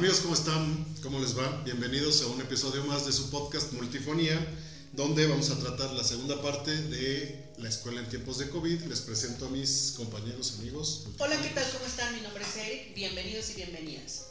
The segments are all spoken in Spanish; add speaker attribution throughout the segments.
Speaker 1: Amigos, ¿cómo están? ¿Cómo les va? Bienvenidos a un episodio más de su podcast Multifonía, donde vamos a tratar la segunda parte de la escuela en tiempos de COVID. Les presento a mis compañeros, amigos.
Speaker 2: Hola, ¿qué tal? ¿Cómo están? Mi nombre es Eric. Bienvenidos y bienvenidas.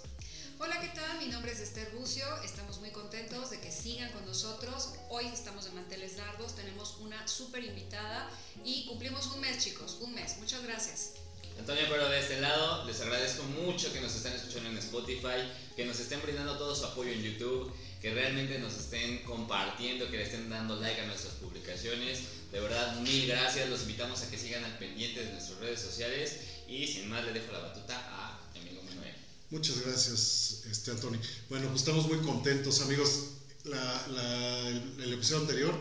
Speaker 3: Hola, ¿qué tal? Mi nombre es Esther Bucio. Estamos muy contentos de que sigan con nosotros. Hoy estamos de manteles largos, tenemos una súper invitada y cumplimos un mes, chicos, un mes. Muchas gracias.
Speaker 4: Antonio Pero de este lado, les agradezco mucho que nos estén escuchando en Spotify, que nos estén brindando todo su apoyo en YouTube, que realmente nos estén compartiendo, que le estén dando like a nuestras publicaciones. De verdad, mil gracias. Los invitamos a que sigan al pendiente de nuestras redes sociales. Y sin más, le dejo la batuta a mi amigo Manuel.
Speaker 1: Muchas gracias, este, Antonio. Bueno, pues estamos muy contentos, amigos. La, la, el, el episodio anterior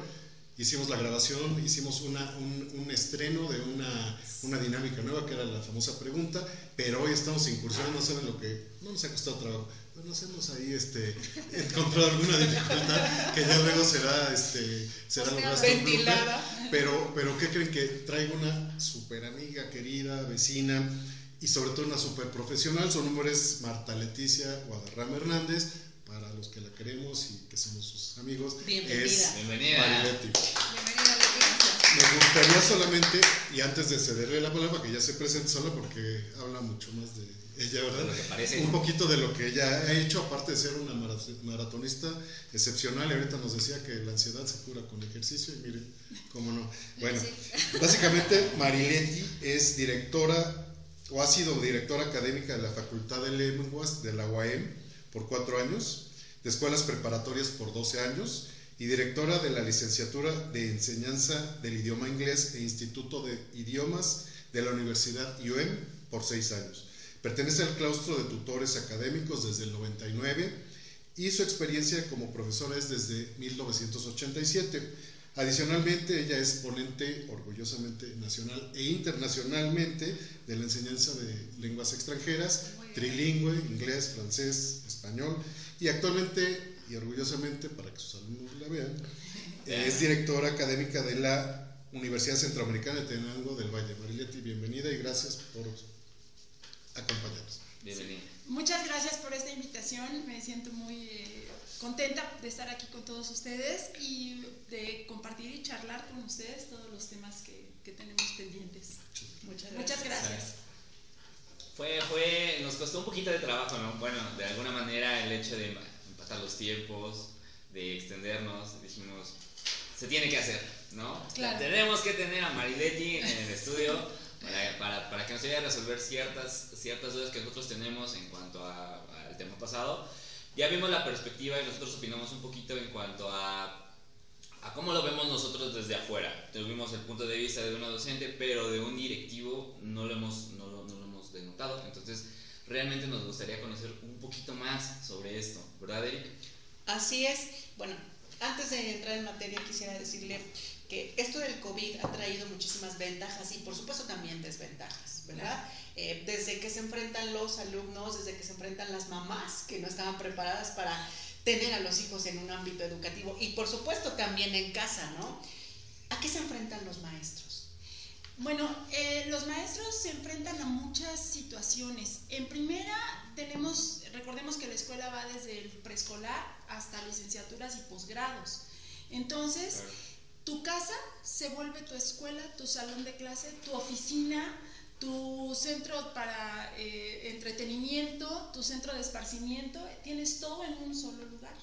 Speaker 1: hicimos la grabación, hicimos una, un, un, estreno de una, una, dinámica nueva que era la famosa pregunta, pero hoy estamos incursionando, no saben lo que, no nos ha costado trabajo, pero nos hemos ahí este, encontrado alguna dificultad que ya luego será, este, será lo más
Speaker 2: ventilada.
Speaker 1: Pero, pero ¿qué creen que traigo una super amiga, querida, vecina y sobre todo una super profesional? Su nombre es Marta Leticia Guadarrama Hernández para los que la queremos y que somos sus amigos,
Speaker 2: Bienvenida.
Speaker 1: es
Speaker 4: Bienvenida.
Speaker 1: Mariletti.
Speaker 3: Bienvenida, Leticia.
Speaker 1: Me gustaría solamente, y antes de cederle la palabra, que ya se presente sola porque habla mucho más de ella, ¿verdad?
Speaker 4: De lo que parece.
Speaker 1: Un poquito de lo que ella ha hecho, aparte de ser una maratonista excepcional, y ahorita nos decía que la ansiedad se cura con ejercicio, y miren, cómo no. Bueno, básicamente Mariletti es directora, o ha sido directora académica de la Facultad de Lenguas de la UAM, por cuatro años, de escuelas preparatorias por 12 años y directora de la licenciatura de enseñanza del idioma inglés e Instituto de Idiomas de la Universidad IOM por seis años. Pertenece al claustro de tutores académicos desde el 99 y su experiencia como profesora es desde 1987. Adicionalmente, ella es ponente orgullosamente nacional e internacionalmente de la enseñanza de lenguas extranjeras, trilingüe, inglés, francés, español, y actualmente, y orgullosamente, para que sus alumnos la vean, es directora académica de la Universidad Centroamericana de Tenango del Valle. Mariletti, bienvenida y gracias por acompañarnos.
Speaker 4: Bienvenida.
Speaker 5: Muchas gracias por esta invitación, me siento muy eh, contenta de estar aquí con todos ustedes y de compartir y charlar con ustedes todos los temas que, que tenemos pendientes.
Speaker 2: Muchas gracias.
Speaker 5: Muchas gracias.
Speaker 4: Fue, fue, nos costó un poquito de trabajo, ¿no? Bueno, de alguna manera el hecho de empatar los tiempos, de extendernos, dijimos, se tiene que hacer, ¿no?
Speaker 5: Claro.
Speaker 4: Tenemos que tener a Mariletti en el estudio para, para, para, que nos ayude a resolver ciertas, ciertas dudas que nosotros tenemos en cuanto al tema pasado. Ya vimos la perspectiva y nosotros opinamos un poquito en cuanto a, a cómo lo vemos nosotros desde afuera. Tuvimos el punto de vista de una docente, pero de un directivo no lo hemos, no lo, no lo hemos denotado. Entonces, realmente nos gustaría conocer un poquito más sobre esto, ¿verdad, Eric?
Speaker 2: Así es. Bueno, antes de entrar en materia quisiera decirle que esto del COVID ha traído muchísimas ventajas y por supuesto también desventajas, ¿verdad? Eh, desde que se enfrentan los alumnos, desde que se enfrentan las mamás que no estaban preparadas para tener a los hijos en un ámbito educativo y por supuesto también en casa, ¿no? ¿A qué se enfrentan los maestros?
Speaker 5: Bueno, eh, los maestros se enfrentan a muchas situaciones. En primera, tenemos, recordemos que la escuela va desde el preescolar hasta licenciaturas y posgrados. Entonces, claro. tu casa se vuelve tu escuela, tu salón de clase, tu oficina, tu centro para eh, entretenimiento, tu centro de esparcimiento, tienes todo en un solo lugar.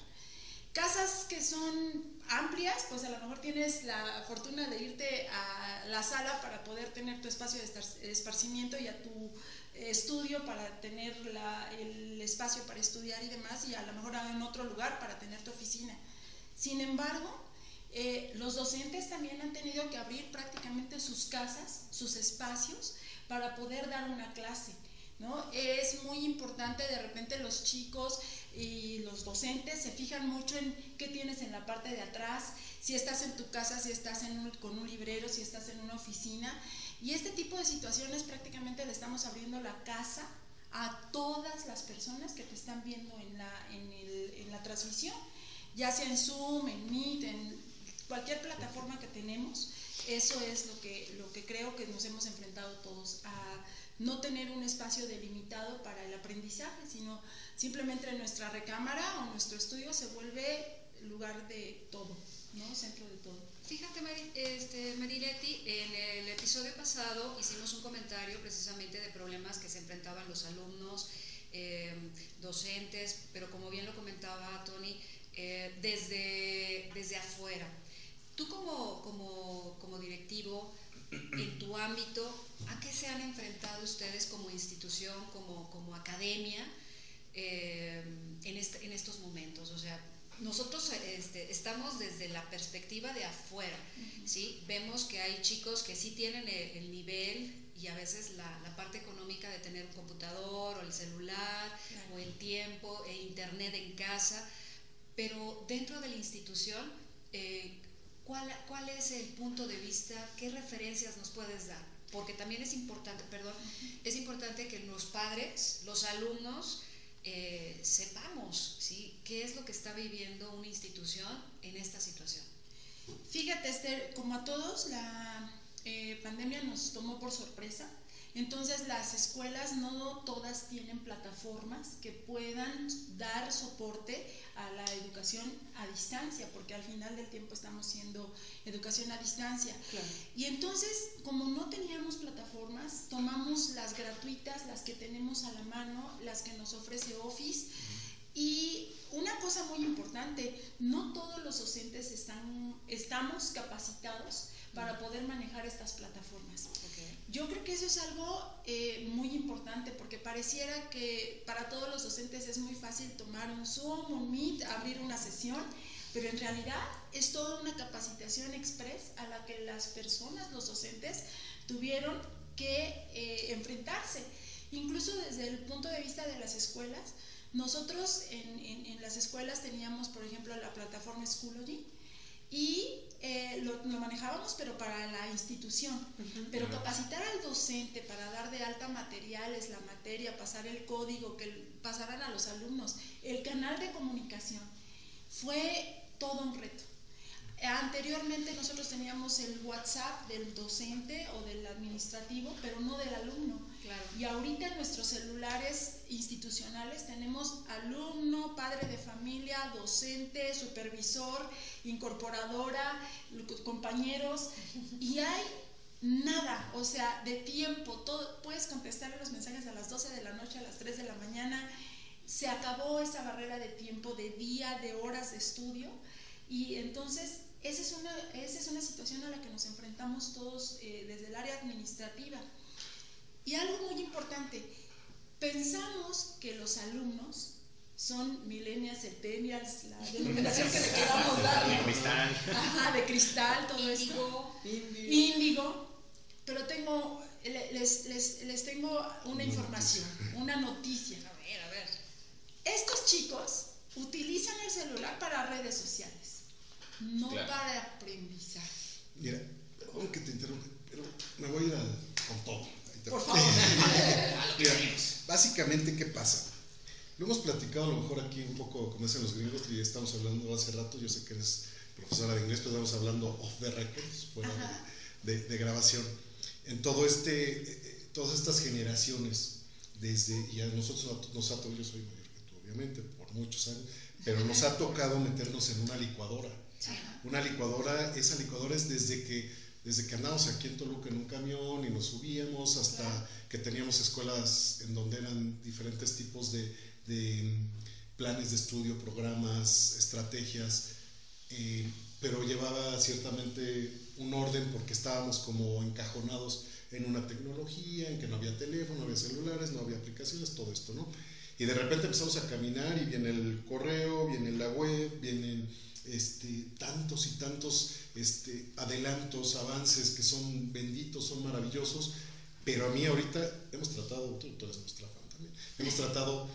Speaker 5: Casas que son amplias, pues a lo mejor tienes la fortuna de irte a la sala para poder tener tu espacio de esparcimiento y a tu estudio para tener el espacio para estudiar y demás, y a lo mejor en otro lugar para tener tu oficina. Sin embargo, eh, los docentes también han tenido que abrir prácticamente sus casas, sus espacios, para poder dar una clase. ¿no? Es muy importante, de repente los chicos y los docentes se fijan mucho en qué tienes en la parte de atrás, si estás en tu casa, si estás con un librero, si estás en una oficina. Y este tipo de situaciones prácticamente le estamos abriendo la casa a todas las personas que te están viendo en la, transmisión, ya sea en Zoom, en Meet, en tenemos. Eso es lo que, lo que creo que nos hemos enfrentado todos, a no tener un espacio delimitado para el aprendizaje, sino simplemente nuestra recámara o nuestro estudio se vuelve lugar de todo, ¿no? Centro de todo.
Speaker 3: Fíjate, este, Mariletti, en el episodio pasado hicimos un comentario precisamente de problemas que se enfrentaban los alumnos, eh, docentes, pero como bien lo comentaba Tony, eh, desde, desde afuera. Tú como, como, como directivo, en tu ámbito, ¿a qué se han enfrentado ustedes como institución, como, como academia eh, en, este, en estos momentos? O sea, nosotros este, estamos desde la perspectiva de afuera, ¿sí? Vemos que hay chicos que sí tienen el, nivel y a veces la, la, parte económica de tener un computador o el celular o el tiempo e internet en casa, pero dentro de la institución, eh, ¿cuál, ¿cuál es el punto de vista? ¿Qué referencias nos puedes dar? Porque también es importante, perdón, es importante que los padres, los alumnos, eh, sepamos ¿sí? qué es lo que está viviendo una institución en esta situación.
Speaker 5: Fíjate, Esther, como a todos, la eh, pandemia nos tomó por sorpresa. Entonces las escuelas no todas tienen plataformas que puedan dar soporte a la educación a distancia, porque al final del tiempo estamos siendo educación a distancia. Y entonces, como no teníamos plataformas, tomamos las gratuitas, las que tenemos a la mano, las que nos ofrece Office. Y una cosa muy importante, no todos los docentes están, estamos capacitados para poder manejar estas plataformas. Yo creo que eso es algo eh, muy importante porque pareciera que para todos los docentes es muy fácil tomar un Zoom, un Meet, abrir una sesión, pero en realidad es toda una capacitación express a la que las personas, los docentes, tuvieron que eh, enfrentarse. Incluso desde el punto de vista de las escuelas, nosotros en, en las escuelas teníamos, por ejemplo, la plataforma Schoology, y eh, lo, manejábamos pero para la institución. Pero capacitar al docente para dar de alta materiales, la materia, pasar el código, que pasaran a los alumnos, el canal de comunicación, fue todo un reto. Anteriormente nosotros teníamos el WhatsApp del docente o del administrativo, pero no del alumno. Y ahorita en nuestros celulares institucionales tenemos alumno, padre de familia, docente, supervisor, incorporadora, compañeros, y hay nada, o sea, de tiempo, todo, puedes contestar los mensajes a las 12 de la noche, a las 3 de la mañana, se acabó esa barrera de tiempo, de día, de horas de estudio, y entonces esa es una, esa es una situación a la que nos enfrentamos todos eh, desde el área administrativa. Y algo muy importante, pensamos que los alumnos son millennials, centennials, la denominación que le queramos dar.
Speaker 4: De cristal.
Speaker 5: Ajá, de cristal, todo esto. Índigo. Pero tengo, les, les, les tengo una información, una noticia.
Speaker 3: A ver, a ver.
Speaker 5: Estos chicos utilizan el celular para redes sociales no para aprendizaje.
Speaker 1: Mira, perdón que te interrumpa, pero me voy a ir con todo.
Speaker 5: Por favor.
Speaker 1: Mira, básicamente, ¿qué pasa? Lo hemos platicado a lo mejor aquí un poco, como dicen los gringos, y estamos hablando hace rato, yo sé que eres profesora de inglés, pero estamos hablando off the records, fuera de, de, grabación. En todo este, eh, todas estas generaciones, desde, y a nosotros nos ha tocado, yo soy mayor que tú, obviamente, por muchos años, pero nos ha tocado meternos en una licuadora una licuadora, esa licuadora es desde que, desde que andamos aquí en Toluca en un camión y nos subíamos hasta que teníamos escuelas en donde eran diferentes tipos de, mm, planes de estudio, programas, estrategias, eh, pero llevaba ciertamente un orden porque estábamos como encajonados en una tecnología, en que no había teléfono, no había celulares, no había aplicaciones, todo esto, ¿no? Y de repente empezamos a caminar y viene el correo, viene la web, vienen este, tantos y tantos este, adelantos, avances que son benditos, son maravillosos, pero a mí ahorita hemos tratado, tú, eres nuestra fan también, hemos tratado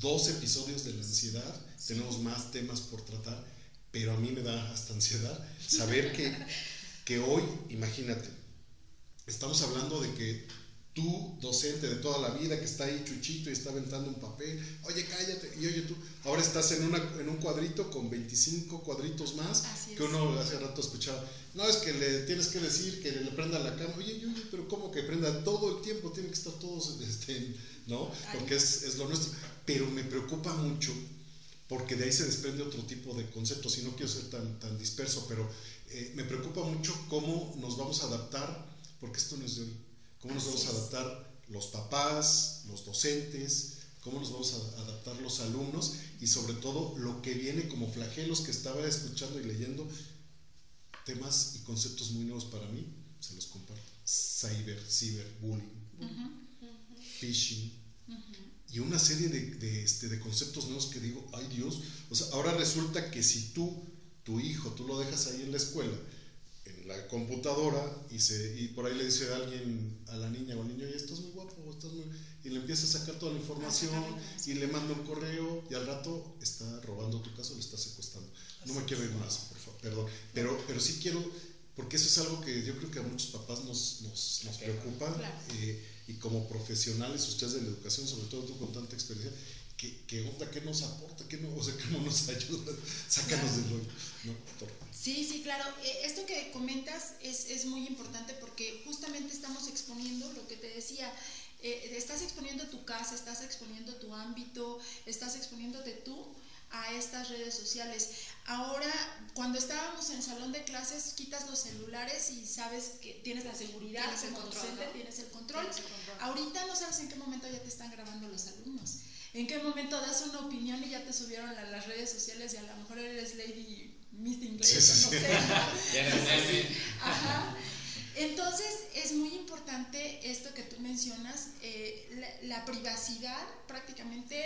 Speaker 1: dos episodios de la ansiedad, tenemos más temas por tratar, pero a mí me da hasta ansiedad saber que, que hoy, imagínate, estamos hablando de que tú, docente de toda la vida, que está ahí chuchito y está aventando un papel, oye, cállate, y oye tú, ahora estás en, una, en un cuadrito con 25 cuadritos más, que uno hace rato escuchaba, no, es que le tienes que decir que le prenda la cama, oye, oye, pero ¿cómo que prenda? Todo el tiempo tienen que estar todos, este, ¿no? Porque es, es lo nuestro, pero me preocupa mucho porque de ahí se desprende otro tipo de conceptos y no quiero ser tan, tan disperso, pero eh, me preocupa mucho cómo nos vamos a adaptar, porque esto no es de hoy, cómo nos vamos a adaptar los papás, los docentes, cómo nos vamos a adaptar los alumnos y sobre todo lo que viene como flagelos que estaba escuchando y leyendo, temas y conceptos muy nuevos para mí, se los comparto. Cyber, cyberbullying, phishing y una serie de, de, este, de conceptos nuevos que digo, ay Dios, o sea, ahora resulta que si tú, tu hijo, tú lo dejas ahí en la escuela, la computadora y, se, y por ahí le dice a alguien, a la niña o al niño, oye, estás muy guapo, estás muy... y le empieza a sacar toda la información y le manda un correo y al rato está robando tu caso, le está secuestrando. No me quiero ir más, por favor, perdón, pero, pero sí quiero, porque eso es algo que yo creo que a muchos papás nos, nos, nos preocupa eh, y como profesionales, ustedes de la educación, sobre todo tú con tanta experiencia, ¿qué, qué onda? ¿Qué nos aporta? ¿Qué no, o sea, ¿qué no nos ayuda? Sácanos del hoyo. ¿no?
Speaker 5: Sí, sí, claro. Eh, esto que comentas es, es, muy importante porque justamente estamos exponiendo lo que te decía. Eh, estás exponiendo tu casa, estás exponiendo tu ámbito, estás exponiéndote tú a estas redes sociales. Ahora, cuando estábamos en salón de clases, quitas los celulares y sabes que tienes la seguridad,
Speaker 3: tienes el control,
Speaker 5: tienes el control. Ahorita no sabes en qué momento ya te están grabando los alumnos. En qué momento das una opinión y ya te subieron a las redes sociales y a lo mejor eres Lady Miss Inglés, no sé. Ajá. Entonces es muy importante esto que tú mencionas, eh, la, privacidad prácticamente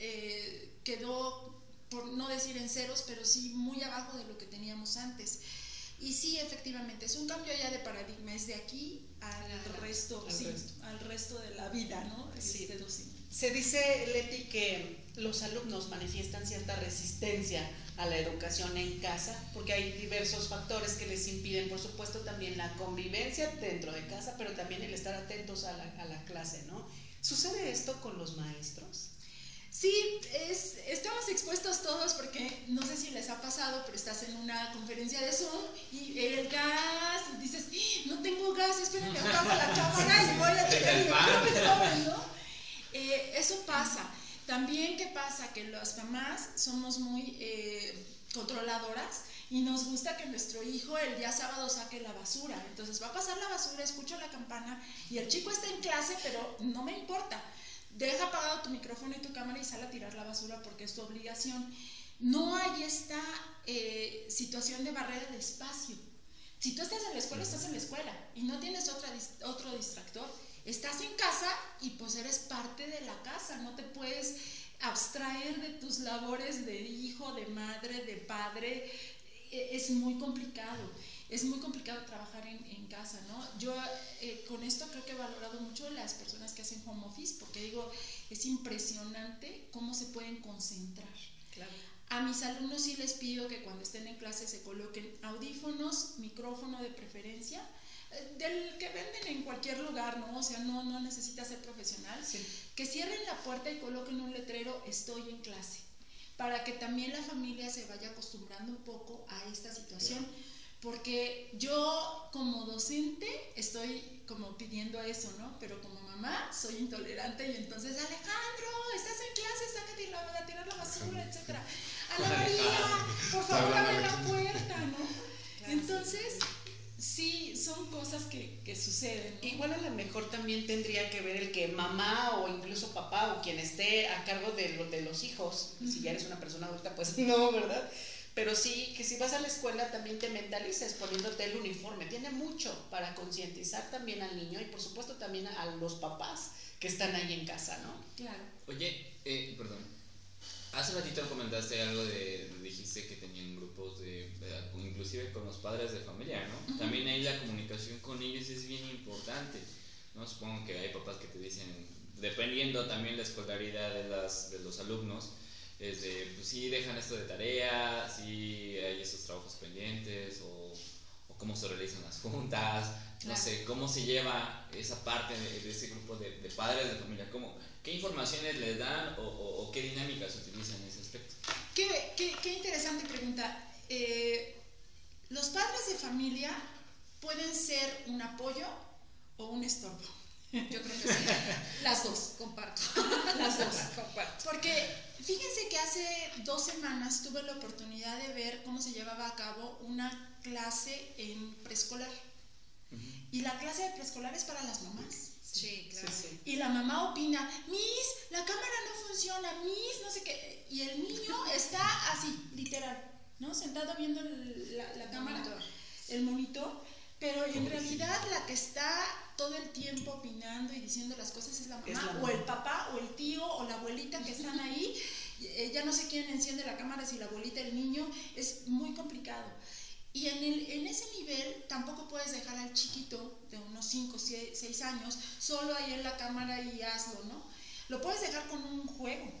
Speaker 5: eh, quedó, por no decir en ceros, pero sí muy abajo de lo que teníamos antes. Y sí, efectivamente, es un cambio ya de paradigma, es de aquí al resto, al, sí, resto. al resto de la vida, ¿no?
Speaker 2: Sí. Este Se dice, Leti, que los alumnos manifiestan cierta resistencia a la educación en casa, porque hay diversos factores que les impiden, por supuesto, también la convivencia dentro de casa, pero también el estar atentos a la, a la clase, ¿no? ¿Sucede esto con los maestros?
Speaker 5: Sí, es, estamos expuestos todos porque no sé si les ha pasado, pero estás en una conferencia de Zoom y el gas, dices, ¡Ah! no tengo gas, espérenme, apago la cámara y voy a tener ¿no? Eh, eso pasa. También, ¿qué pasa? Que las mamás somos muy eh, controladoras y nos gusta que nuestro hijo el día sábado saque la basura. Entonces va a pasar la basura, escucho la campana y el chico está en clase, pero no me importa. Deja apagado tu micrófono y tu cámara y sale a tirar la basura porque es tu obligación. No hay esta eh, situación de barrera de espacio. Si tú estás en la escuela, estás en la escuela y no tienes otro distractor Estás en casa y pues eres parte de la casa, no te puedes abstraer de tus labores de hijo, de madre, de padre. E, es muy complicado, es muy complicado trabajar en, casa, ¿no? Yo eh, con esto creo que he valorado mucho las personas que hacen home office, porque digo, es impresionante cómo se pueden concentrar.
Speaker 2: Claro.
Speaker 5: A mis alumnos sí les pido que cuando estén en clase se coloquen audífonos, micrófono de preferencia, del que venden en cualquier lugar, ¿no? O sea, no, no necesita ser profesional. Que cierren la puerta y coloquen un letrero, estoy en clase, para que también la familia se vaya acostumbrando un poco a esta situación. Porque yo como docente estoy como pidiendo eso, ¿no? Pero como mamá soy intolerante y entonces, Alejandro, estás en clase, sácate la, a tirar la basura, etc. Ana María, por favor, abre la puerta, ¿no? Entonces, Sí, son cosas que, que suceden.
Speaker 2: Igual a lo mejor también tendría que ver el que mamá o incluso papá o quien esté a cargo de, de los hijos, si ya eres una persona adulta, pues no, ¿verdad? Pero sí, que si vas a la escuela también te mentalices poniéndote el uniforme. Tiene mucho para concientizar también al niño y por supuesto también a los papás que están ahí en casa, ¿no?
Speaker 5: Claro.
Speaker 4: Oye, eh, perdón. Hace ratito comentaste algo de, dijiste que tenían grupos de, inclusive con los padres de familia, ¿no? También ahí la comunicación con ellos es bien importante, ¿no? Supongo que hay papás que te dicen, dependiendo también la escolaridad de, las, de los alumnos, es de, pues sí, dejan esto de tarea, sí hay esos trabajos pendientes, o cómo se realizan las juntas, no sé, cómo se lleva esa parte de, ese grupo de, padres de familia, cómo, qué informaciones les dan o, qué dinámicas utilizan en ese aspecto.
Speaker 5: Qué, qué, qué interesante pregunta. Eh, los padres de familia pueden ser un apoyo o un estorbo.
Speaker 3: Yo creo que sí.
Speaker 5: Las dos.
Speaker 3: Comparto.
Speaker 5: Las dos. Comparto. Porque fíjense que hace dos semanas tuve la oportunidad de ver cómo se llevaba a cabo una clase en preescolar. Y la clase de preescolar es para las mamás.
Speaker 3: Sí, claro.
Speaker 5: Y la mamá opina, Miss, la cámara no funciona, Miss, no sé qué. Y el niño está así, literal, ¿no? Sentado viendo la, cámara, el monitor. Pero en realidad la que está todo el tiempo opinando y diciendo las cosas es la mamá, o el papá, o el tío, o la abuelita que están ahí. Eh, ya no sé quién enciende la cámara, si la abuelita, el niño, es muy complicado. Y en, el, en ese nivel tampoco puedes dejar al chiquito de unos 5 o 6 años solo ahí en la cámara y hazlo, ¿no? Lo puedes dejar con un juego,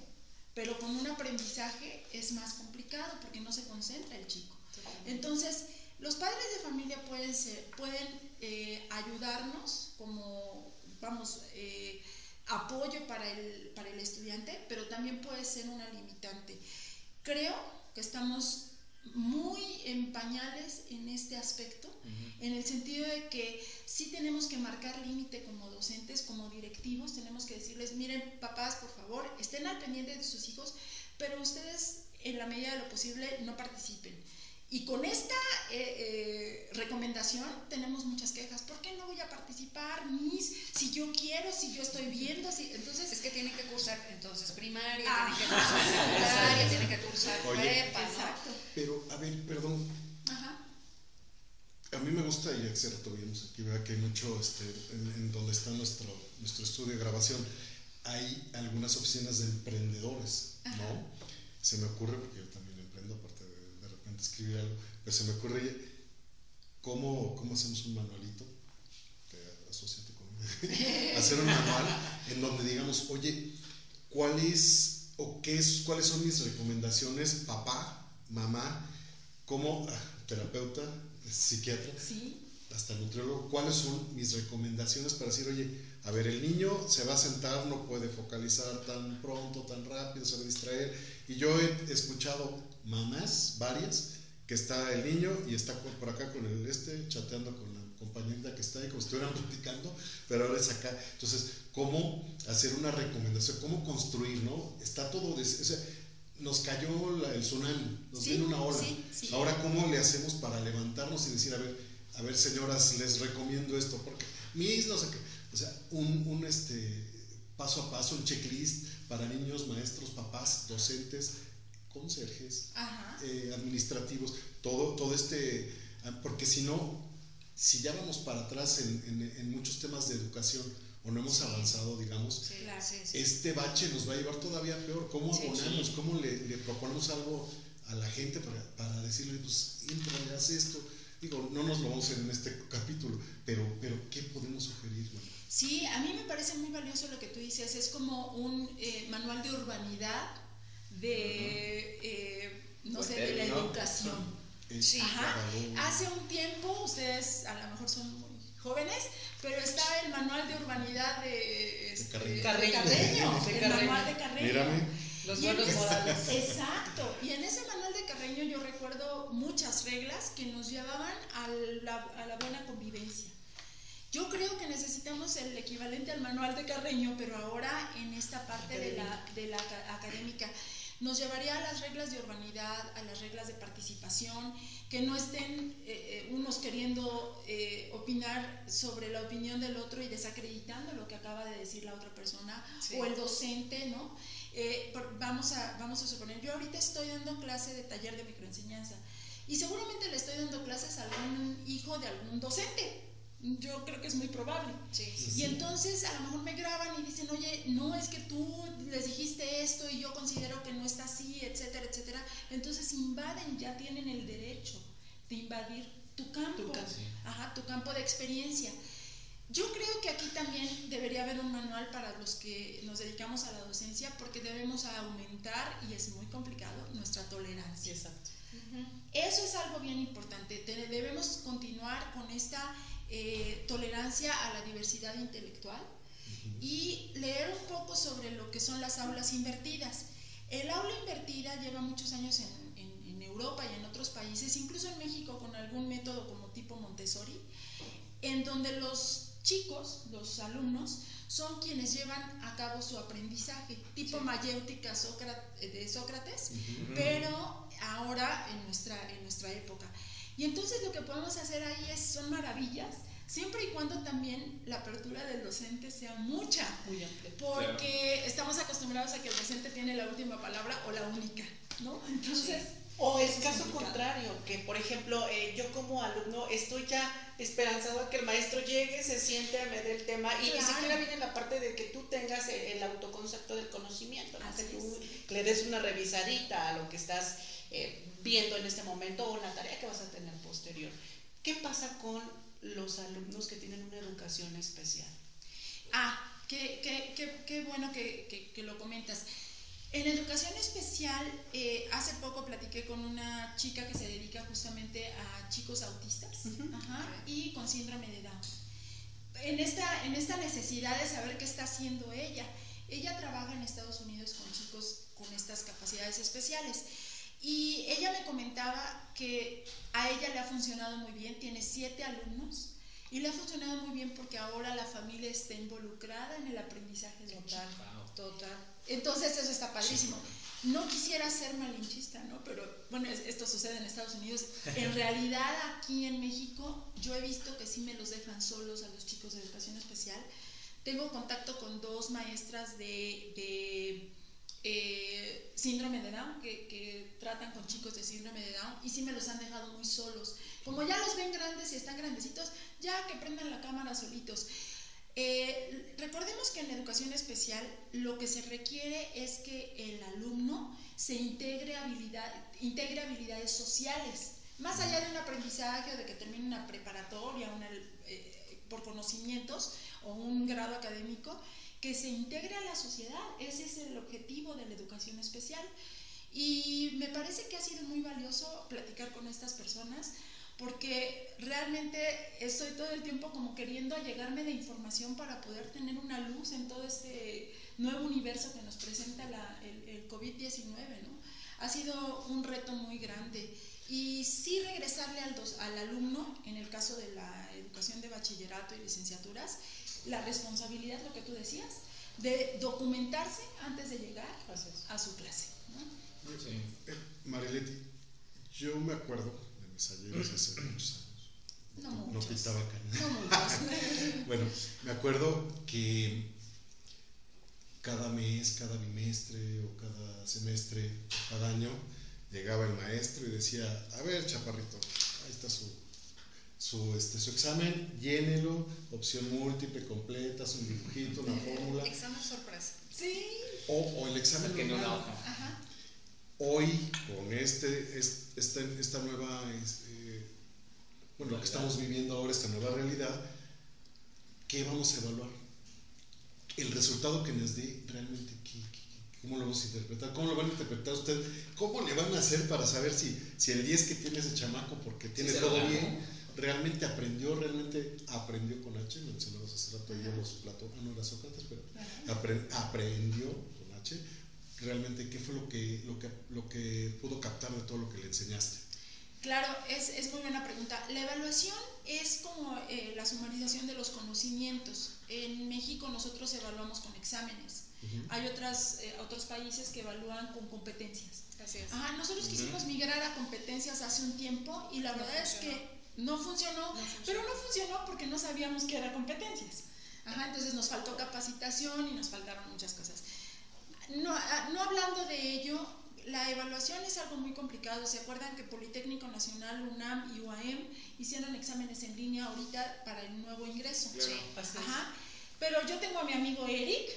Speaker 5: pero con un aprendizaje es más complicado porque no se concentra el chico. Entonces, los padres de familia pueden, ser, pueden eh, ayudarnos como, vamos, eh, apoyo para el, para el estudiante, pero también puede ser una limitante. Creo que estamos muy en pañales en este aspecto, en el sentido de que sí tenemos que marcar límite como docentes, como directivos, tenemos que decirles, miren papás, por favor, estén al pendiente de sus hijos, pero ustedes en la medida de lo posible no participen. Y con esta eh, eh, recomendación tenemos muchas quejas. ¿Por qué no voy a participar, Miss? Si yo quiero, si yo estoy viendo, si... entonces...
Speaker 3: Es que tiene que cursar entonces primaria, tiene que cursar secundaria, tiene que cursar prepa,
Speaker 1: Exacto. Pero, a ver, perdón. Ajá. A mí me gusta, y hace rato vimos aquí, ¿verdad? que hay mucho, este, en, donde está nuestro, nuestro estudio de grabación, hay algunas opciones de emprendedores, ¿no? Se me ocurre, porque yo también escribir algo, pero se me ocurre, ¿cómo, cómo hacemos un manualito? Asociate conmigo. Hacer un manual en donde digamos, oye, ¿cuál es o qué es, cuáles son mis recomendaciones, papá, mamá, como ah, terapeuta, psiquiatra, hasta nutriólogo, cuáles son mis recomendaciones para decir, oye, a ver, el niño se va a sentar, no puede focalizar tan pronto, tan rápido, se va a distraer. Y yo he escuchado mamás, varias, que está el niño y está por acá con el este, chateando con la compañerita que está ahí, como si estuvieran platicando, pero ahora es acá. Entonces, ¿cómo hacer una recomendación? ¿Cómo construir, no? Está todo, o sea, nos cayó el tsunami, nos viene una ola. Ahora, ¿cómo le hacemos para levantarnos y decir, a ver, a ver, señoras, les recomiendo esto? Porque mis, no sé qué. O sea, un, un este, paso a paso, un checklist para niños, maestros, papás, docentes, conserjes, eh, administrativos, todo, todo este, ah, porque si no, si ya vamos para atrás en, en, muchos temas de educación o no hemos avanzado, digamos, este bache nos va a llevar todavía peor. ¿Cómo abonamos? ¿Cómo le, le, proponemos algo a la gente para, para decirle, pues, entra, haz esto? Digo, no nos lo vamos a hacer en este capítulo, pero, pero ¿qué podemos sugerir?
Speaker 5: Sí, a mí me parece muy valioso lo que tú dices. Es como un eh, manual de urbanidad de, eh, no sé, de la educación. Sí. Ajá. Hace un tiempo, ustedes a lo mejor son muy jóvenes, pero está el manual de urbanidad de, este, Carreño. el manual de Carreño.
Speaker 3: Los buenos modales.
Speaker 5: Exacto. Y en ese manual de Carreño yo recuerdo muchas reglas que nos llevaban a la, a la buena convivencia. Yo creo que necesitamos el equivalente al manual de Carreño, pero ahora en esta parte de la, de la académica nos llevaría a las reglas de urbanidad, a las reglas de participación, que no estén eh, eh, unos queriendo eh, opinar sobre la opinión del otro y desacreditando lo que acaba de decir la otra persona o el docente, ¿no? vamos, a, vamos a suponer, yo ahorita estoy dando clase de taller de microenseñanza y seguramente le estoy dando clases a algún hijo de algún docente yo creo que es muy probable. Y entonces a lo mejor me graban y dicen, oye, no es que tú les dijiste esto y yo considero que no está así, etcétera, etcétera. Entonces invaden, ya tienen el derecho de invadir tu campo, tu, Ajá, tu campo de experiencia. Yo creo que aquí también debería haber un manual para los que nos dedicamos a la docencia porque debemos aumentar, y es muy complicado, nuestra tolerancia.
Speaker 2: Exacto.
Speaker 5: Eso es algo bien importante. Debemos continuar con esta eh, tolerancia a la diversidad intelectual y leer un poco sobre lo que son las aulas invertidas. El aula invertida lleva muchos años en, Europa y en otros países, incluso en México con algún método como tipo Montessori, en donde los chicos, los alumnos, son quienes llevan a cabo su aprendizaje, tipo mayéutica de Sócrates, pero ahora en nuestra, en nuestra época. Y entonces lo que podemos hacer ahí es, son maravillas siempre y cuando también la apertura del docente sea mucha, porque estamos acostumbrados a que el docente tiene la última palabra o la única, ¿no? Entonces...
Speaker 2: O es caso contrario, que por ejemplo eh, yo como alumno estoy ya esperanzado a que el maestro llegue, se siente a medir el tema y ni siquiera viene la parte de que tú tengas el, autoconcepto del conocimiento, que tú le des una revisadita a lo que estás eh, viendo en este momento o la tarea que vas a tener posterior. ¿Qué pasa con los alumnos que tienen una educación especial.
Speaker 5: Ah, qué, qué, qué, qué bueno que, que, lo comentas. En educación especial, eh, hace poco platiqué con una chica que se dedica justamente a chicos autistas y con síndrome de Down. En esta, en esta necesidad de saber qué está haciendo ella, ella trabaja en Estados Unidos con chicos con estas capacidades especiales. Y ella me comentaba que a ella le ha funcionado muy bien, tiene siete alumnos y le ha funcionado muy bien porque ahora la familia está involucrada en el aprendizaje de
Speaker 2: total, total.
Speaker 5: Entonces eso está padrísimo. No quisiera ser malinchista, ¿no? Pero bueno, esto sucede en Estados Unidos. En realidad aquí en México yo he visto que sí me los dejan solos a los chicos de educación especial. Tengo contacto con dos maestras de eh, síndrome de Down, que, tratan con chicos de síndrome de Down, y sí me los han dejado muy solos. Como ya los ven grandes y están grandecitos, ya que prendan la cámara solitos. Eh, recordemos que en educación especial lo que se requiere es que el alumno se integre, habilidad, integre habilidades sociales, más allá de un aprendizaje o de que termine una preparatoria eh, por conocimientos o un grado académico, que se integre a la sociedad. Ese es el objetivo de la educación especial. Y me parece que ha sido muy valioso platicar con estas personas porque realmente estoy todo el tiempo como queriendo allegarme de información para poder tener una luz en todo este nuevo universo que nos presenta el, COVID-19, ¿no? Ha sido un reto muy grande. Y sí regresarle al, al alumno, en el caso de la educación de bachillerato y licenciaturas, la responsabilidad, lo que tú decías, de documentarse antes de llegar a su clase. ¿no?
Speaker 1: Sí. Eh, Mariletti, yo me acuerdo de mis ayeres hace muchos años.
Speaker 5: No, no
Speaker 1: pintaba No bueno, me acuerdo que cada mes, cada bimestre o cada semestre, cada año, llegaba el maestro y decía, a ver, chaparrito, ahí está su su, este, su examen, llénelo, opción múltiple, completa, un dibujito, una fórmula.
Speaker 3: Examen sorpresa.
Speaker 5: Sí.
Speaker 1: O, o el examen
Speaker 4: que no
Speaker 1: la hoja. Hoy, con este, esta, esta nueva, este, bueno, lo que estamos viviendo ahora, esta nueva realidad, ¿qué vamos a evaluar? El resultado que nos dé realmente, ¿qué, ¿Cómo lo vamos a interpretar? ¿Cómo lo van a interpretar ustedes? ¿Cómo le van a hacer para saber si, si el 10 que tiene ese chamaco, porque tiene todo bien, realmente aprendió, realmente aprendió con H, mencionamos hace rato ahí los Platón, ah, no era Sócrates, pero aprendió con H, realmente qué fue lo que, lo, que, lo que pudo captar de todo lo que le enseñaste.
Speaker 5: Claro, es, es muy buena pregunta. La evaluación es como eh, la sumarización de los conocimientos. En México nosotros evaluamos con exámenes. Hay otras, eh, otros países que evalúan con competencias.
Speaker 3: Así es.
Speaker 5: nosotros quisimos migrar a competencias hace un tiempo y la verdad es que no funcionó, pero no funcionó porque no sabíamos que era competencias. Ajá, entonces nos faltó capacitación y nos faltaron muchas cosas. No, no hablando de ello, la evaluación es algo muy complicado. ¿Se acuerdan que Politécnico Nacional, UNAM y UAM hicieron exámenes en línea ahorita para el nuevo ingreso?
Speaker 2: Sí,
Speaker 5: Ajá. Pero yo tengo a mi amigo Eric,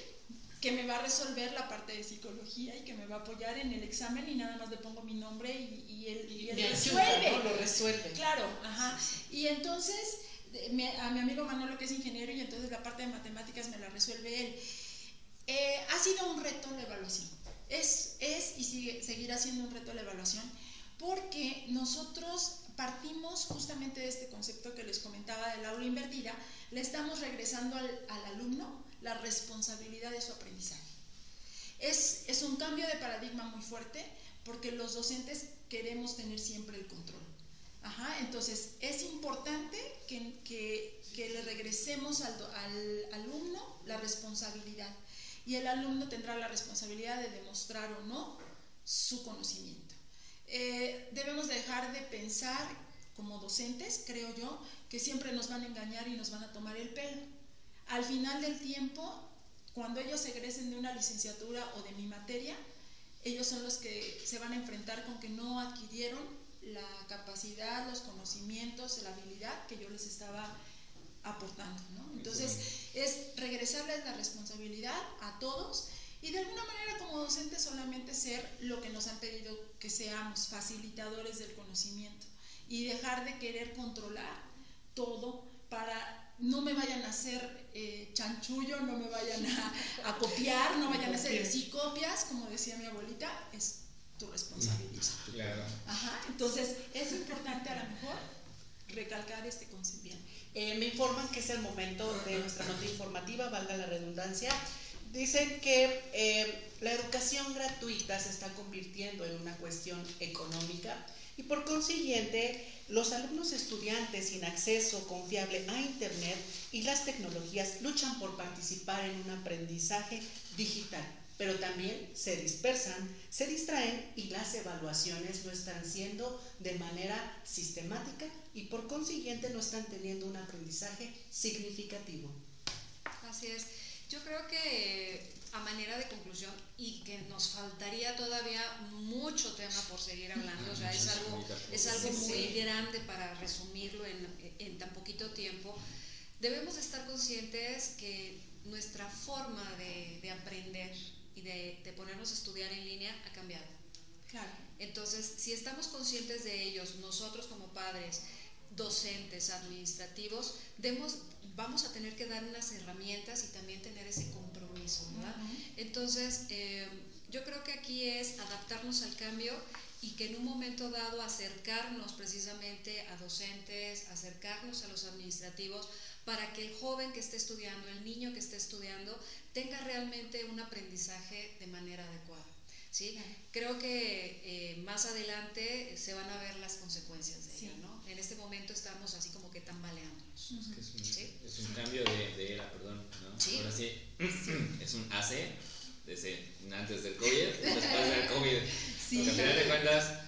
Speaker 5: que me va a resolver la parte de psicología y que me va a apoyar en el examen y nada más le pongo mi nombre y, él, y él resuelve.
Speaker 2: lo resuelve.
Speaker 5: Claro, ajá. Y entonces a mi amigo Manolo que es ingeniero y entonces la parte de matemáticas me la resuelve él. Eh, ha sido un reto la evaluación. Es, es y sigue, seguirá siendo un reto la evaluación porque nosotros partimos justamente de este concepto que les comentaba del aula invertida, le estamos regresando al, al alumno la responsabilidad de su aprendizaje. Es, es, un cambio de paradigma muy fuerte porque los docentes queremos tener siempre el control. Ajá, entonces es importante que, que, que le regresemos al, al, alumno la responsabilidad y el alumno tendrá la responsabilidad de demostrar o no su conocimiento. Eh, debemos dejar de pensar como docentes, creo yo, que siempre nos van a engañar y nos van a tomar el pelo. Al final del tiempo, cuando ellos egresen de una licenciatura o de mi materia, ellos son los que se van a enfrentar con que no adquirieron la capacidad, los conocimientos, la habilidad que yo les estaba aportando. ¿no? Entonces, es regresarles la responsabilidad a todos y de alguna manera como docentes solamente ser lo que nos han pedido que seamos, facilitadores del conocimiento y dejar de querer controlar todo para no me vayan a hacer eh, chanchullo, no me vayan a, a, copiar, no vayan a hacer si copias, como decía mi abuelita, es tu responsabilidad.
Speaker 4: Claro.
Speaker 5: Ajá, entonces es importante a lo mejor recalcar este concepto.
Speaker 2: Bien. Eh, me informan que es el momento de nuestra nota informativa, valga la redundancia. Dicen que eh, la educación gratuita se está convirtiendo en una cuestión económica y por consiguiente los alumnos estudiantes sin acceso confiable a Internet y las tecnologías luchan por participar en un aprendizaje digital, pero también se dispersan, se distraen y las evaluaciones no están siendo de manera sistemática y por consiguiente no están teniendo un aprendizaje significativo.
Speaker 3: Así es. Yo creo que a manera de conclusión y que nos faltaría todavía mucho tema por seguir hablando, o sea, es algo, es algo muy grande para resumirlo en, en tan poquito tiempo, debemos estar conscientes que nuestra forma de, de aprender y de, de, ponernos a estudiar en línea ha cambiado.
Speaker 5: Claro.
Speaker 3: Entonces, si estamos conscientes de ellos, nosotros como padres, docentes, administrativos, demos, vamos a tener que dar unas herramientas y también tener ese compromiso, ¿verdad? Uh -huh. Entonces, eh, yo creo que aquí es adaptarnos al cambio y que en un momento dado acercarnos precisamente a docentes, acercarnos a los administrativos, para que el joven que esté estudiando, el niño que esté estudiando, tenga realmente un aprendizaje de manera adecuada. ¿sí? Creo que eh, más adelante se van a ver las consecuencias de sí. ello, ¿no? En este momento estamos así como que tambaleándonos.
Speaker 4: -huh. es, un, ¿sí? es, un, cambio de, de era, perdón, ¿no? ¿Sí? Ahora sí, es un AC, desde antes del COVID, después del COVID.
Speaker 5: Sí.
Speaker 4: Porque al final de cuentas,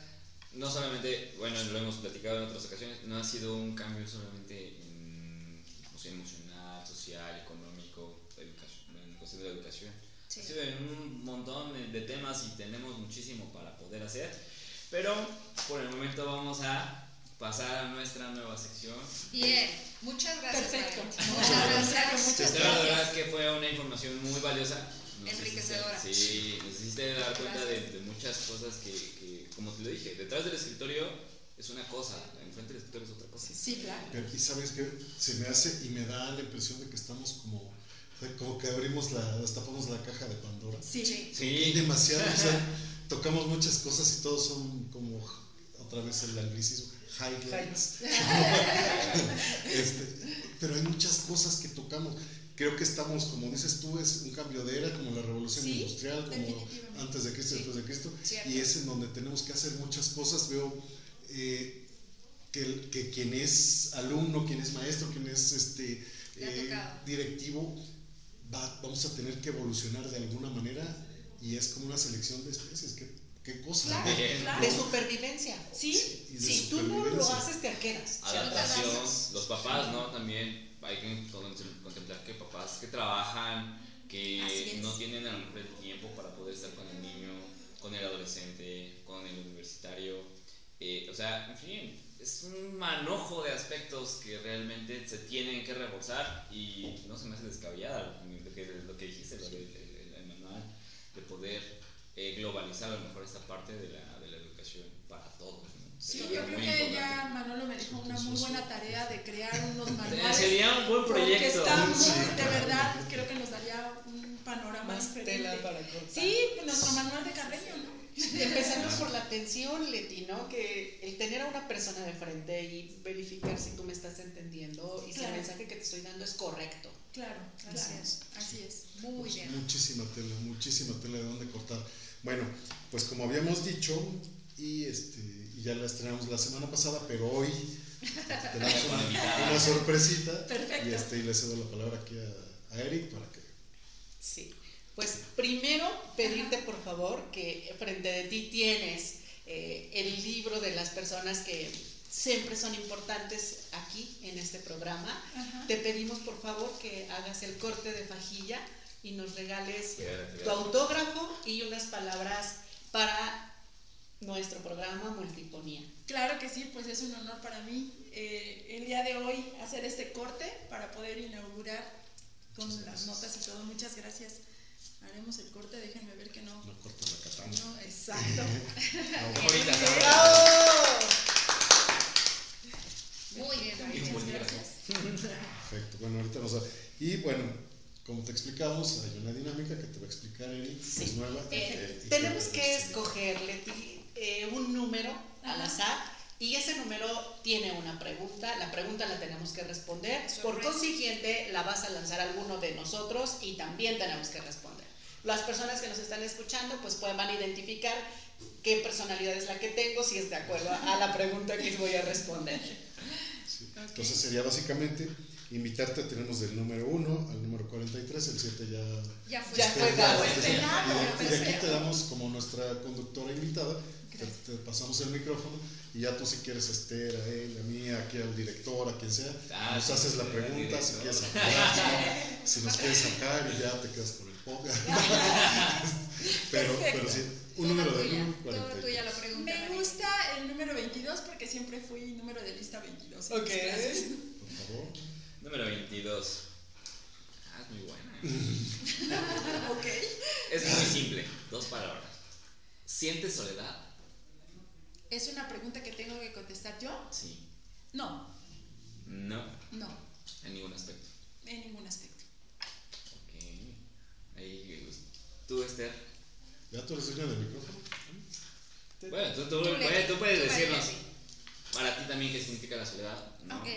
Speaker 4: no solamente, bueno, lo hemos platicado en otras ocasiones, no ha sido un cambio solamente en, o sea, emocional, social, económico, en cuestión de educación. Sí. Ha sido en un montón de temas y tenemos muchísimo para poder hacer, pero por el momento vamos a pasar a nuestra nueva sección.
Speaker 3: Bien, muchas gracias.
Speaker 5: Perfecto.
Speaker 3: Muchas gracias.
Speaker 5: Muchas
Speaker 4: gracias. La verdad es que fue una información muy valiosa.
Speaker 3: No Enriquecedora.
Speaker 4: Si sí, nos hiciste dar cuenta de, de, muchas cosas que, que, como te lo dije, detrás del escritorio es una cosa, enfrente del escritorio es otra cosa.
Speaker 5: Sí, claro.
Speaker 1: Pero aquí sabes que se me hace y me da la impresión de que estamos como como que abrimos la, destapamos la caja de Pandora.
Speaker 5: Sí,
Speaker 4: sí.
Speaker 1: Hay demasiado, o sea, tocamos muchas cosas y todos son como, otra vez el anglicismo, highlights. este, pero hay muchas cosas que tocamos. Creo que estamos, como dices tú, es un cambio de era, como la revolución
Speaker 5: sí,
Speaker 1: industrial, como antes de Cristo,
Speaker 3: Sí.
Speaker 1: después de Cristo,
Speaker 3: Cierto.
Speaker 1: y es en donde tenemos que hacer muchas cosas. Veo eh, que, que quien es alumno, quien es maestro, quien es este eh, directivo, va- vamos a tener que evolucionar de alguna manera y es como una selección de especies. ¿Qué, qué cosa?
Speaker 5: Claro,
Speaker 4: Bien.
Speaker 5: claro.
Speaker 2: De supervivencia.
Speaker 5: Sí,
Speaker 1: de
Speaker 2: Si tú no lo haces, te arqueras.
Speaker 4: Adaptación, los papás, ¿no? También hay que contemplar que papás que trabajan, que no tienen a lo mejor el tiempo para poder estar con el niño, con el adolescente, con el universitario. Eh, o sea, en fin, es un manojo de aspectos que realmente se tienen que reforzar y no se me hace descabellada lo que, lo que dijiste, lo del el, el manual, de poder eh, globalizar a lo mejor esta parte de la, de la educación para todos. ¿no?
Speaker 5: Sí, yo creo
Speaker 4: muy
Speaker 5: que ya Manolo me dijo una muy buena tarea de crear unos manuales.
Speaker 4: Sería un buen proyecto.
Speaker 5: está muy,
Speaker 1: Sí,
Speaker 5: de verdad, creo que nos daría un panorama
Speaker 2: Más
Speaker 5: diferente.
Speaker 2: Tela para cortar.
Speaker 5: Sí, pues nuestro manual de Carreño, ¿no?
Speaker 2: Empezando por la atención, Leti, ¿no? Que el tener a una persona de frente y verificar si tú me estás entendiendo y si el mensaje que te estoy dando es correcto.
Speaker 5: Claro,
Speaker 3: Así
Speaker 5: claro.
Speaker 3: es.
Speaker 5: Así es.
Speaker 3: Muy
Speaker 1: Pues
Speaker 3: bien.
Speaker 1: Muchísima tela, muchísima tela de dónde cortar. Bueno, pues como habíamos dicho, y, este, y ya la estrenamos la semana pasada, pero hoy tenemos una, una sorpresita.
Speaker 5: Perfecto.
Speaker 1: Y, este, y le cedo la palabra aquí a, a Eric para que.
Speaker 2: Sí. Pues primero pedirte por favor que frente de ti tienes eh, el libro de las personas que siempre son importantes aquí en este programa.
Speaker 5: Ajá.
Speaker 2: Te pedimos por favor que hagas el corte de fajilla y nos regales
Speaker 4: Fíjate,
Speaker 2: tu autógrafo y unas palabras para nuestro programa Multiponía.
Speaker 5: Claro que sí, pues es un honor para mí eh, el día de hoy hacer este corte para poder inaugurar con las notas y todo. Muchas gracias. Haremos el corte, déjenme ver que no.
Speaker 1: No corta la katana.
Speaker 5: No, exacto.
Speaker 1: No,
Speaker 4: Ahorita,
Speaker 3: Muy bien,
Speaker 5: Muchas
Speaker 4: bien.
Speaker 5: gracias.
Speaker 1: Perfecto. Bueno, ahorita nos. Y bueno, como te explicamos, hay una dinámica que te va a explicar Eric,
Speaker 2: Sí.
Speaker 1: es nueva.
Speaker 2: Eh,
Speaker 1: eh,
Speaker 2: tenemos
Speaker 1: que-
Speaker 2: que escoger, Leti, eh, un número al
Speaker 5: Ajá.
Speaker 2: azar y ese número tiene una pregunta. La pregunta la tenemos que responder. Por consiguiente, la vas a lanzar a alguno de nosotros y también tenemos que responder. Las personas que nos están escuchando pues a identificar qué personalidad es la que tengo si es de acuerdo a la pregunta que voy a responder.
Speaker 1: Sí. Entonces sería básicamente invitarte, tenemos del número 1 al número 43, el 7 ya...
Speaker 3: Ya fue.
Speaker 2: Ya fue dado.
Speaker 1: y, y de aquí te damos como nuestra conductora invitada, te, te pasamos el micrófono y ya tú si quieres a Esther, a él, a mí, aquí al director, a quien sea,
Speaker 4: Ah,
Speaker 1: nos
Speaker 4: sí,
Speaker 1: haces la pregunta, si quieres sacar, si nos quieres sacar y ya te quedas con el podcast. pero, pero sí, un número de
Speaker 3: tuya,
Speaker 1: 1
Speaker 3: toda tuya la
Speaker 1: 43.
Speaker 3: pregunta.
Speaker 5: Me gusta el número 22 porque siempre fui número de lista 22.
Speaker 2: Ok.
Speaker 5: Gracias.
Speaker 1: Por favor.
Speaker 4: Número 22. Ah, es muy buena.
Speaker 5: Ok.
Speaker 4: Es muy simple. Dos palabras. ¿Sientes soledad?
Speaker 5: ¿Es una pregunta que tengo que contestar yo?
Speaker 4: Sí.
Speaker 5: No,
Speaker 4: No.
Speaker 5: no,
Speaker 4: En ningún aspecto.
Speaker 5: en ningún aspecto.
Speaker 4: Ok. Ahí, tú, Esther.
Speaker 1: ¿Ya tú eres dueña del micrófono?
Speaker 4: Bueno, tú, tú,
Speaker 3: Tú,
Speaker 4: puedes, tú puedes decirnos para ti también qué significa la soledad. ¿no?
Speaker 3: Ok.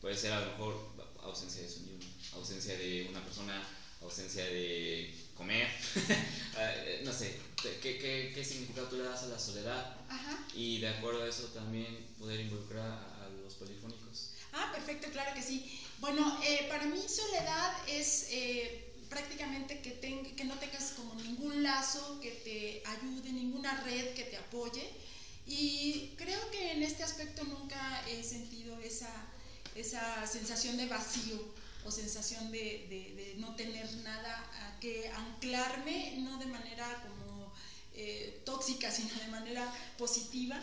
Speaker 4: Puede ser a lo mejor ausencia de sonido, ausencia de una persona, ausencia de comer. Eh, no sé, ¿qué, qué, ¿qué significado tú le das a la soledad?
Speaker 5: Ajá.
Speaker 4: Y de acuerdo a eso también poder involucrar a los polifónicos.
Speaker 5: Ah, perfecto, claro que sí. Bueno, eh, para mí soledad es eh, prácticamente que, ten- que no tengas como ningún lazo que te ayude, ninguna red que te apoye. Y creo que en este aspecto nunca he sentido esa, esa sensación de vacío o sensación de, no tener nada a que anclarme, no de manera como eh, tóxica, sino de manera positiva.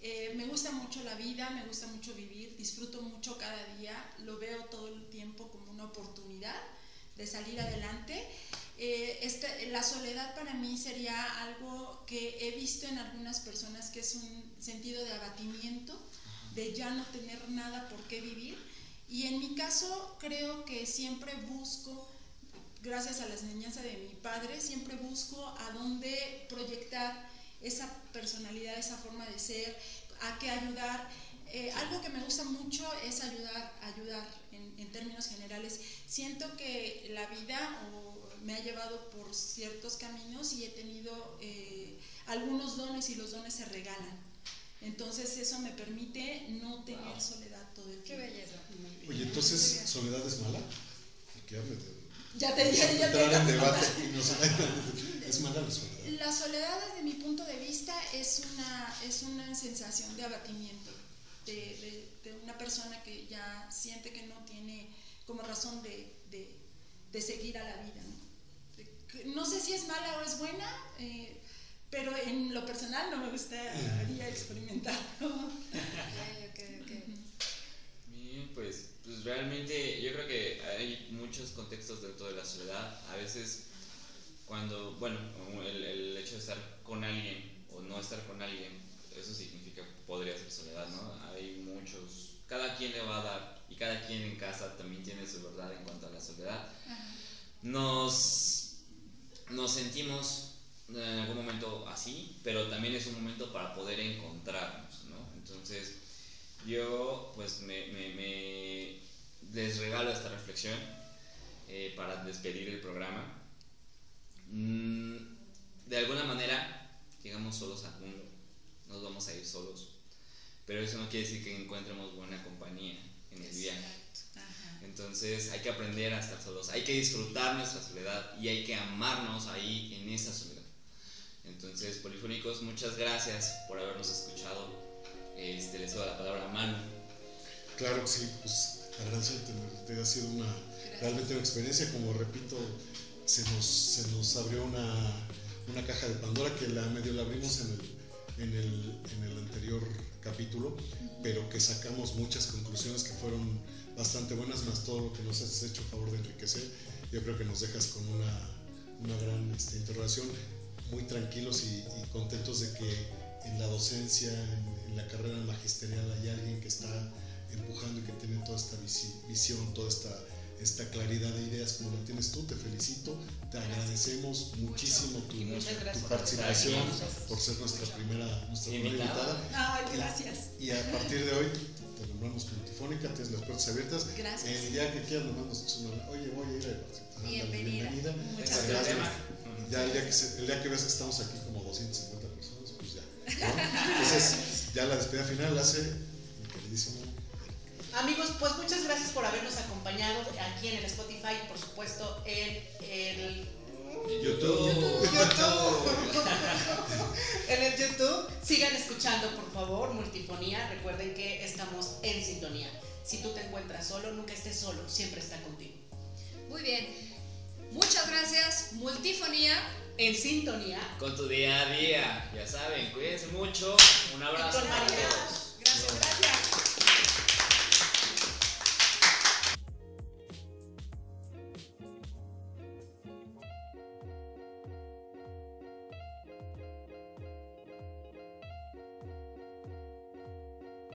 Speaker 5: Eh, me gusta mucho la vida, me gusta mucho vivir, disfruto mucho cada día, lo veo todo el tiempo como una oportunidad de salir adelante. Eh, este- la soledad para mí sería algo que he visto en algunas personas que es un sentido de abatimiento, de ya no tener nada por qué vivir. Y en mi caso creo que siempre busco, gracias a la enseñanza de mi padre, siempre busco a dónde proyectar esa personalidad, esa forma de ser, a qué ayudar. Eh, algo que me gusta mucho es ayudar, ayudar en, términos generales. Siento que la vida me ha llevado por ciertos caminos y he tenido eh, algunos dones y los dones se regalan. Entonces eso me permite no tener
Speaker 4: Wow.
Speaker 5: soledad todo el
Speaker 3: Qué
Speaker 5: tiempo.
Speaker 3: belleza.
Speaker 1: Oye, entonces, ¿soledad es mala? Porque ya
Speaker 5: te, ya, ya te-
Speaker 1: en debate y no sé, es mala la soledad.
Speaker 5: La soledad desde mi punto de vista es una, es una sensación de abatimiento, de, de- de una persona que ya siente que no tiene como razón de, de- de seguir a la vida. ¿no? No sé si es mala o es buena, eh, pero en lo personal no me gustaría experimentarlo.
Speaker 3: Ok, ok, ok.
Speaker 4: Bien, pues, pues realmente yo creo que hay muchos contextos dentro de la soledad. A veces cuando, bueno, el, el hecho de estar con alguien o no estar con alguien, eso significa, podría ser soledad, ¿no? Hay muchos, cada quien le va a dar y cada quien en casa también tiene su verdad en cuanto a la soledad. Nos nos sentimos en algún momento así, pero también es un momento para poder encontrarnos, ¿no? Entonces, yo pues me, me, les regalo esta reflexión eh, para despedir el programa. Mm, de alguna manera, llegamos solos al mundo, nos vamos a ir solos, pero eso no quiere decir que encontremos buena compañía en el viaje. Entonces hay que aprender a estar solos, hay que disfrutar nuestra soledad y hay que amarnos ahí en esa soledad. Entonces, polifónicos, muchas gracias por habernos escuchado. Este, les doy la palabra a Manu.
Speaker 1: Claro que sí, pues agradecerte, te ha sido una, realmente una experiencia, como repito, se nos, se nos abrió una, una caja de Pandora que la medio la abrimos en el, en el, en el anterior capítulo, pero que sacamos muchas conclusiones que fueron bastante buenas, más todo lo que nos has hecho a favor de enriquecer. Yo creo que nos dejas con una, una gran este, interrogación, muy tranquilos y, contentos de que en la docencia, en, la carrera magisterial, hay alguien que está empujando y que tiene toda esta visión, toda esta, esta claridad de ideas como la tienes tú. Te felicito, te agradecemos muchísimo tu, participación por ser nuestra primera, nuestra primera invitada.
Speaker 5: Ay, gracias.
Speaker 1: Y, a partir de hoy te nombramos multifónica, tienes las puertas abiertas.
Speaker 5: Gracias.
Speaker 1: El día que quieras, nos mandas una, oye, voy a ir a
Speaker 5: bienvenida. bienvenida.
Speaker 1: Muchas gracias. Ya el día, que el día que ves que estamos aquí como 250 personas, pues ya. Entonces, ya la despedida final la hace mi queridísimo.
Speaker 2: Amigos, pues muchas gracias por habernos acompañado aquí en el Spotify y por supuesto en el
Speaker 1: YouTube.
Speaker 2: YouTube. en el YouTube. Sigan escuchando, por favor, Multifonía. Recuerden que estamos en sintonía. Si tú te encuentras solo, nunca estés solo, siempre está contigo.
Speaker 3: Muy bien. Muchas gracias, Multifonía.
Speaker 2: En sintonía.
Speaker 4: Con tu día a día. Ya saben, cuídense mucho. Un abrazo. Gracias, gracias.